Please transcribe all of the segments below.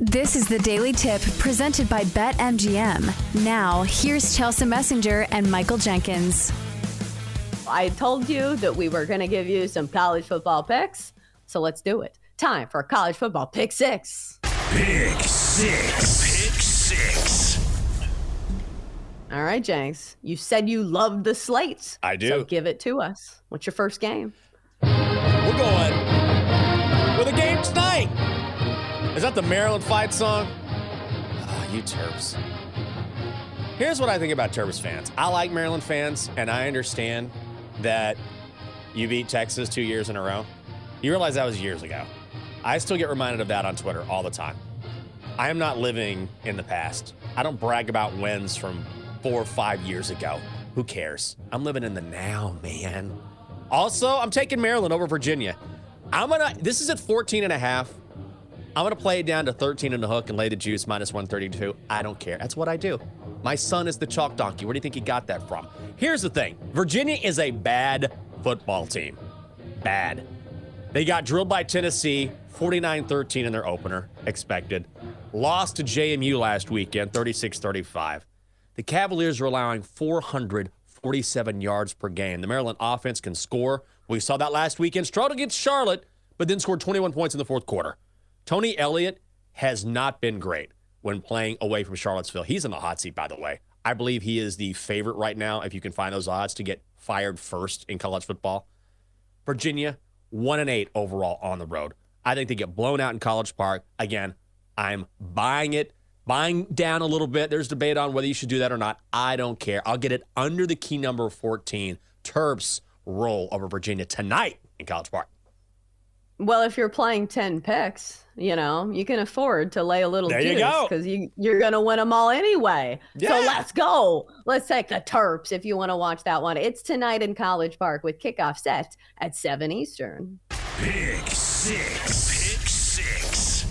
This is the Daily Tip presented by BetMGM. Now, here's Chelsea Messenger and Michael Jenkins. I told you that we were going to give you some college football picks, so let's do it. Time for college football pick six. Pick six. Pick six. All right, Jenks. You said you loved the slates. I do. So give it to us. What's your first game? We're going with a game tonight. Is that the Maryland fight song? Ah, you Terps. Here's what I think about Terps fans. I like Maryland fans, and I understand that you beat Texas two years in a row. You realize that was years ago. I still get reminded of that on Twitter all the time. I am not living in the past. I don't brag about wins from four or five years ago. Who cares? I'm living in the now, man. Also, I'm taking Maryland over Virginia. I'm gonna, this is at 14 and a half. I'm going to play it down to 13 and the hook and lay the juice minus 132. I don't care. That's what I do. My son is the chalk donkey. Where do you think he got that from? Here's the thing Virginia is a bad football team. Bad. They got drilled by Tennessee 49 13 in their opener, expected. Lost to JMU last weekend 36 35. The Cavaliers are allowing 447 yards per game. The Maryland offense can score. We saw that last weekend. Struggled against Charlotte, but then scored 21 points in the fourth quarter. Tony Elliott has not been great when playing away from Charlottesville. He's in the hot seat, by the way. I believe he is the favorite right now, if you can find those odds, to get fired first in college football. Virginia, one and eight overall on the road. I think they get blown out in College Park. Again, I'm buying it, buying down a little bit. There's debate on whether you should do that or not. I don't care. I'll get it under the key number 14. Terps roll over Virginia tonight in College Park. Well, if you're playing 10 picks, you know, you can afford to lay a little There juice because you, you're going to win them all anyway. So let's go. Let's take the Terps if you want to watch that one. It's tonight in College Park with kickoff set at 7 Eastern. Pick six. Pick six.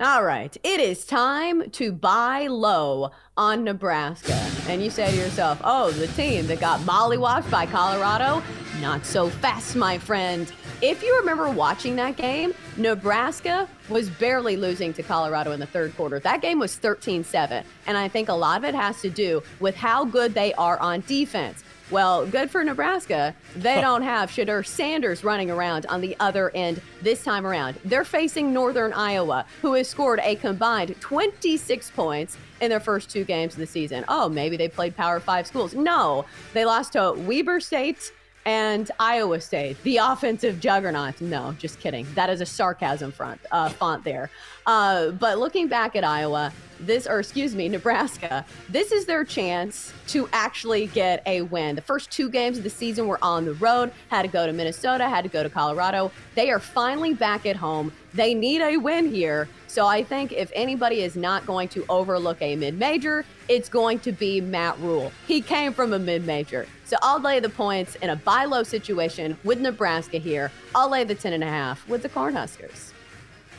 All right. It is time to buy low on Nebraska. And you say to yourself, oh, the team that got mollywashed by Colorado? Not so fast, my friend. If you remember watching that game, Nebraska was barely losing to Colorado in the third quarter. That game was 13 7. And I think a lot of it has to do with how good they are on defense. Well, good for Nebraska. They don't have Shedeur Sanders running around on the other end this time around. They're facing Northern Iowa, who has scored a combined 26 points in their first two games of the season. Oh, maybe they played Power Five schools. No, they lost to Weber State and Iowa State, the offensive juggernaut. No, just kidding. That is a sarcasm front uh, font there. Uh, but looking back at Iowa, this, or excuse me, Nebraska, this is their chance to actually get a win. The first two games of the season were on the road, had to go to Minnesota, had to go to Colorado. They are finally back at home. They need a win here. So I think if anybody is not going to overlook a mid major, it's going to be Matt Rhule. He came from a mid major. So I'll lay the points in a buy low situation with Nebraska here. I'll lay the 10.5 with the Cornhuskers.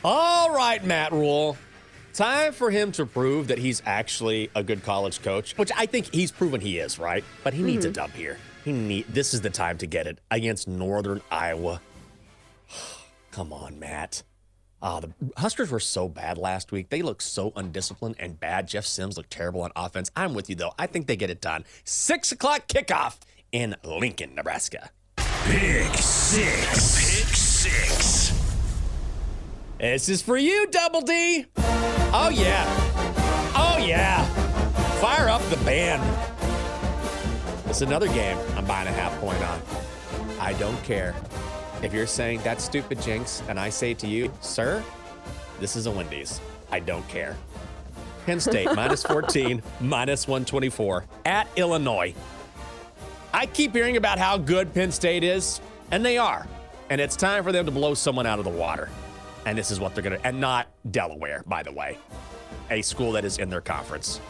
All right, Matt Rhule. Time for him to prove that he's actually a good college coach, which I think he's proven he is, right? But he needs a dub here. He need this is the time to get it against Northern Iowa. Come on, Matt. Ah, the Huskers were so bad last week. They look so undisciplined and bad. Jeff Sims looked terrible on offense. I'm with you though. I think they get it done. Six o'clock kickoff in Lincoln, Nebraska. Pick six. Pick six. This is for you, Double D. Oh, yeah. Oh, yeah. Fire up the band. It's another game I'm buying a half point on. I don't care. If you're saying that's stupid, Jenks, and I say to you, sir, this is a Wendy's. I don't care. Penn State minus 14, minus 124 at Illinois. I keep hearing about how good Penn State is, and they are. And it's time for them to blow someone out of the water. And this is what they're going to, and not Delaware, by the way, a school that is in their conference.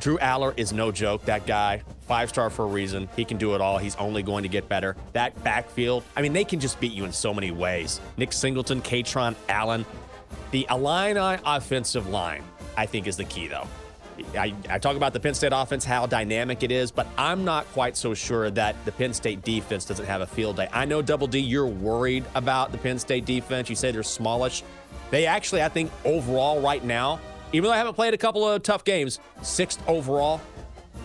Drew Allar is no joke. That guy, five star for a reason. He can do it all. He's only going to get better. That backfield, I mean, they can just beat you in so many ways. Nick Singleton, Kaytron Allen. The Illini offensive line, I think, is the key, though. I, I, talk about the Penn State offense, how dynamic it is, but I'm not quite so sure that the Penn State defense doesn't have a field day. I know, Double D, you're worried about the Penn State defense. You say they're smallish. They actually, I think, overall, right now, even though I haven't played a couple of tough games, sixth overall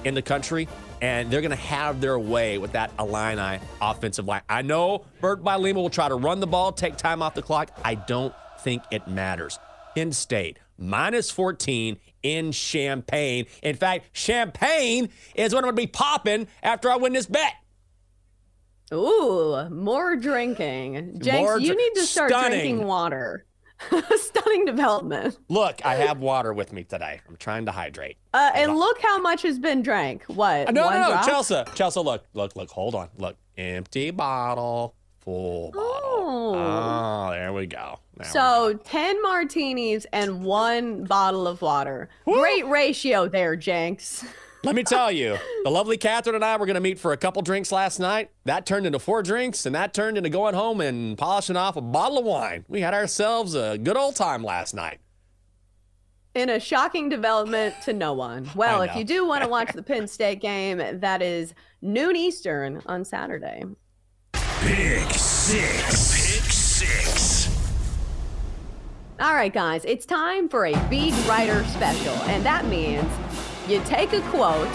in the country, and they're going to have their way with that Illini offensive line. I know Bert Bielema will try to run the ball, take time off the clock. I don't think it matters. Penn State, minus 14 in Champaign. In fact, Champagne is what I'm going to be popping after I win this bet. Ooh, more drinking. Jenks, More you need to start stunning. drinking water. Stunning development. Look, I have water with me today. I'm trying to hydrate. Uh, and look how much has been drank. What? No, one no, no, drop? Chelsea. Chelsea, look, look, look. Hold on. Look, empty bottle, full bottle. Oh. Oh, there we go. Now So 10 martinis and one bottle of water. Great ratio there, Jenks. Let me tell you, the lovely Catherine and I were going to meet for a couple drinks last night. That turned into four drinks, and that turned into going home and polishing off a bottle of wine. We had ourselves a good old time last night. In a shocking development to no one. Well, if you do want to watch the Penn State game, that is noon Eastern on Saturday. Pick six. Pick six. All right, guys, it's time for a beat writer special, and that means you take a quote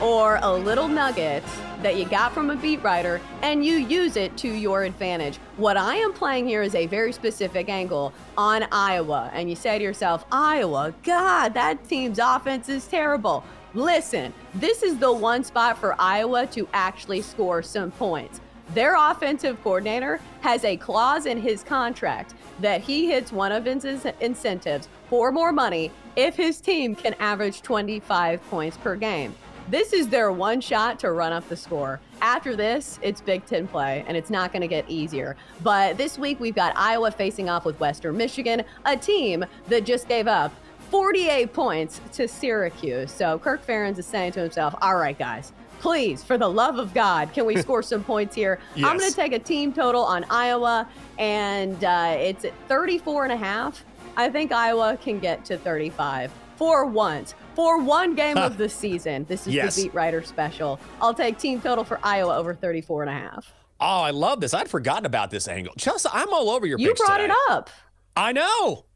or a little nugget that you got from a beat writer and you use it to your advantage. What I am playing here is a very specific angle on Iowa, and you say to yourself, Iowa, God, that team's offense is terrible. Listen, this is the one spot for Iowa to actually score some points. Their offensive coordinator has a clause in his contract that he hits one of his incentives for more money if his team can average 25 points per game. This is their one shot to run up the score. After this, it's Big Ten play, and it's not going to get easier. But this week, we've got Iowa facing off with Western Michigan, a team that just gave up 48 points to Syracuse. So Kirk Ferentz is saying to himself, all right, guys, please, for the love of God, can we score some points here? I'm going to take a team total on Iowa, and uh, it's at 34 and a half. I think Iowa can get to 35 for once. For one game of the season. This is Yes. the Beat Writer special. I'll take team total for Iowa over 34 and a half. Oh, I love this. I'd forgotten about this angle. Chelsea, I'm all over your You brought today. it up. I know.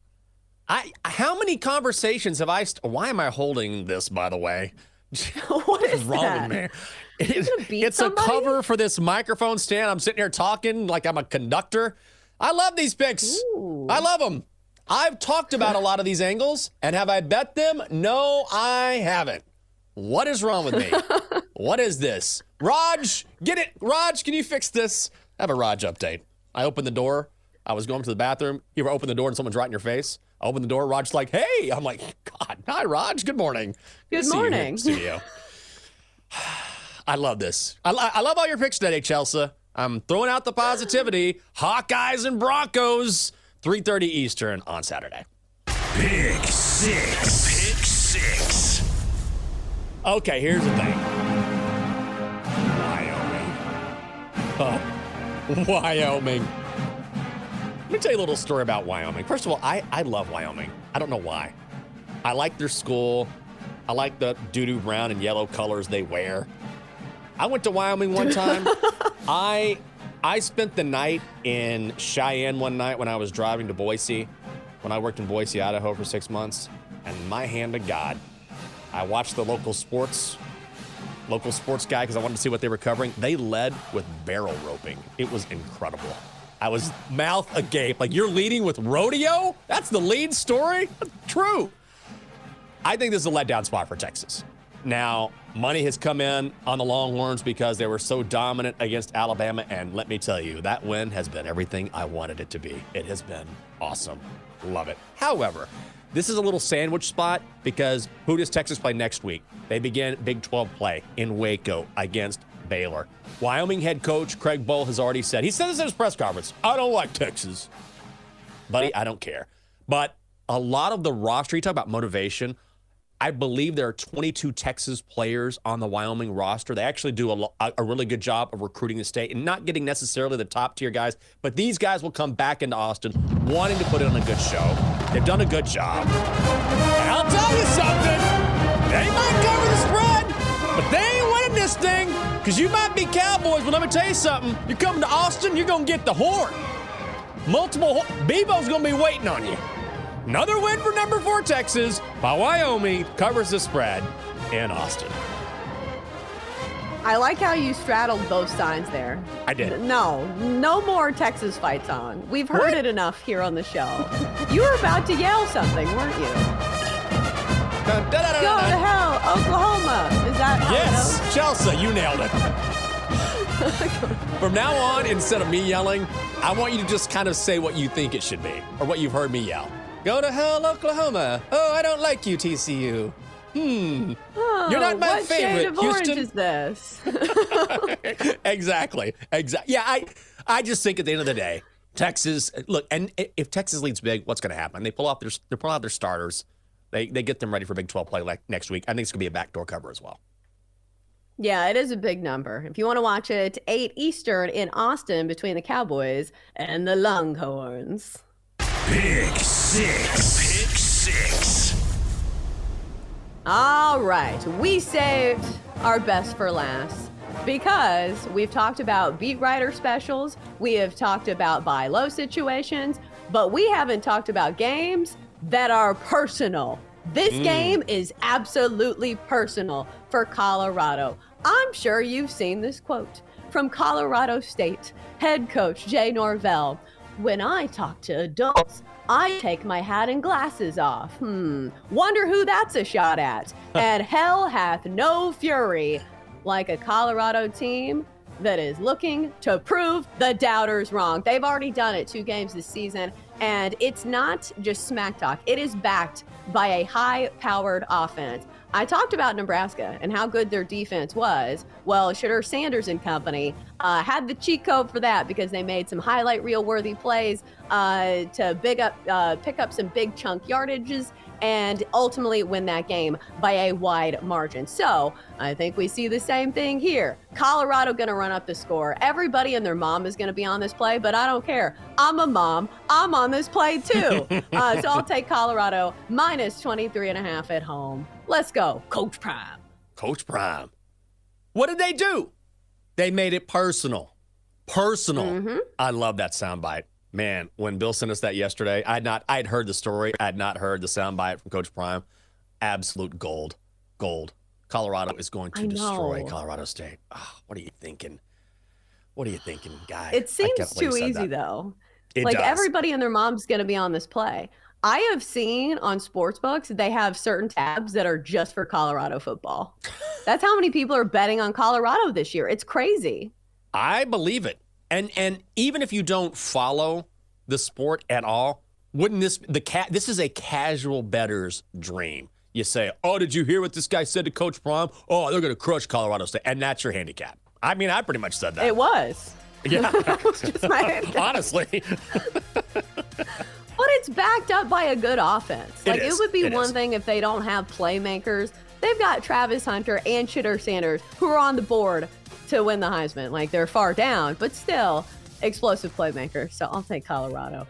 I how many conversations have I? St- Why am I holding this? By the way, what is wrong that? with me? It- it's somebody? a cover for this microphone stand. I'm sitting here talking like I'm a conductor. I love these picks. Ooh. I love them. I've talked about a lot of these angles, and have I bet them? No, I haven't. What is wrong with me? what is this? Raj, get it. Raj, can you fix this? I have a Raj update. I opened the door. I was going to the bathroom. You ever open the door and someone's right in your face? I open the door. Raj's like, hey. I'm like, God, hi, Raj. Good morning. Good to see you here in morning. the studio. I love this. I, I love all your picks today, Chelsea. I'm throwing out the positivity. Hawkeyes and Broncos, 3.30 Eastern on Saturday. Pick six. Pick six. Okay, here's the thing. Wyoming. Oh, Wyoming. Let me tell you a little story about Wyoming. First of all, I, I love Wyoming. I don't know why. I like their school. I like the doo-doo brown and yellow colors they wear. I went to Wyoming one time. I I spent the night in Cheyenne one night when I was driving to Boise, when I worked in Boise, Idaho for six months. And my hand to God, I watched the local sports local sports guy because I wanted to see what they were covering. They led with barrel roping. It was incredible. I was mouth agape. Like, you're leading with rodeo? That's the lead story? True. I think this is a letdown spot for Texas. Now, money has come in on the Longhorns because they were so dominant against Alabama. And let me tell you, that win has been everything I wanted it to be. It has been awesome. Love it. However, this is a little sandwich spot because who does Texas play next week? They begin Big 12 play in Waco against Baylor. Wyoming head coach Craig Bohl has already said, he said this at his press conference I don't like Texas. Buddy, I don't care. But a lot of the roster, you talk about motivation. I believe there are 22 Texas players on the Wyoming roster. They actually do a, a really good job of recruiting the state and not getting necessarily the top tier guys, but these guys will come back into Austin wanting to put in a good show. They've done a good job. And I'll tell you something. They might cover the spread, but they this thing because you might be Cowboys, but let me tell you something. You're coming to Austin, you're going to get the horn. Multiple, ho- Bevo's going to be waiting on you. Another win for number four Texas by Wyoming covers the spread in Austin. I like how you straddled both sides there. I did. No, no more Texas fight song. We've heard What? it enough here on the show. you were about to yell something, weren't you? Go to hell, Oklahoma. Is that Yes? Chelsea, you nailed it. From now on, instead of me yelling, I want you to just kind of say what you think it should be or what you've heard me yell. Go to hell, Oklahoma. Oh, I don't like you, TCU. Hmm. You're not my what favorite, shade of orange is this? exactly. Exactly. Yeah, I I just think at the end of the day, Texas look, and if Texas leads big, what's going to happen? They pull off their they pull out their starters. They they get them ready for Big 12 play like next week. I think it's going to be a backdoor cover as well. yeah, it is a big number. If you want to watch it, 8 Eastern in Austin between the Cowboys and the Longhorns. Pick six. Pick six. All right, we saved our best for last because we've talked about beat writer specials, we have talked about buy low situations, but we haven't talked about games that are personal. This game is absolutely personal for Colorado. I'm sure you've seen this quote from Colorado State head coach Jay Norvell. When I talk to adults, I take my hat and glasses off. Hmm. Wonder who that's a shot at. and hell hath no fury like a Colorado team that is looking to prove the doubters wrong. They've already done it two games this season, and it's not just smack talk, it is backed by a high powered offense. I talked about Nebraska and how good their defense was. Well, Shedeur Sanders and company uh, had the cheat code for that because they made some highlight reel worthy plays uh, to big up, uh, pick up some big chunk yardages and ultimately win that game by a wide margin. So I think we see the same thing here. Colorado going to run up the score. Everybody and their mom is going to be on this play, but I don't care. I'm a mom. I'm on this play too. uh, so I'll take Colorado minus 23 and a half at home. Let's go, Coach Prime. Coach Prime. What did they do? They made it personal. Personal. I love that soundbite. Man, when Bill sent us that yesterday, I had not I had heard the story. I had not heard the soundbite from Coach Prime. Absolute gold. Gold. Colorado is going to destroy. Colorado State. Ah, what are you thinking? What are you thinking, guy? It seems too easy that. though. It like does. everybody and their mom's going to be on this play. I have seen on sports books they have certain tabs that are just for Colorado football. That's how many people are betting on Colorado this year. It's crazy. I believe it. And and even if you don't follow the sport at all, wouldn't this the cat this is a casual bettor's dream. You say, "Oh, did you hear what this guy said to Coach Prime? Oh, they're going to crush Colorado State." And that's your handicap. I mean, I pretty much said that. It was. yeah. Just my- Honestly. But it's backed up by a good offense. It Like it, is. would be It one is. thing if they don't have playmakers. They've got Travis Hunter and Shedeur Sanders who are on the board to win the Heisman. Like they're far down, but still explosive playmakers. So I'll take Colorado.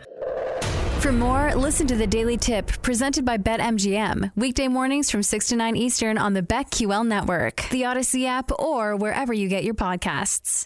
For more, listen to the Daily Tip presented by BetMGM. Weekday mornings from 6 to 9 Eastern on the BetQL network, the Odyssey app, or wherever you get your podcasts.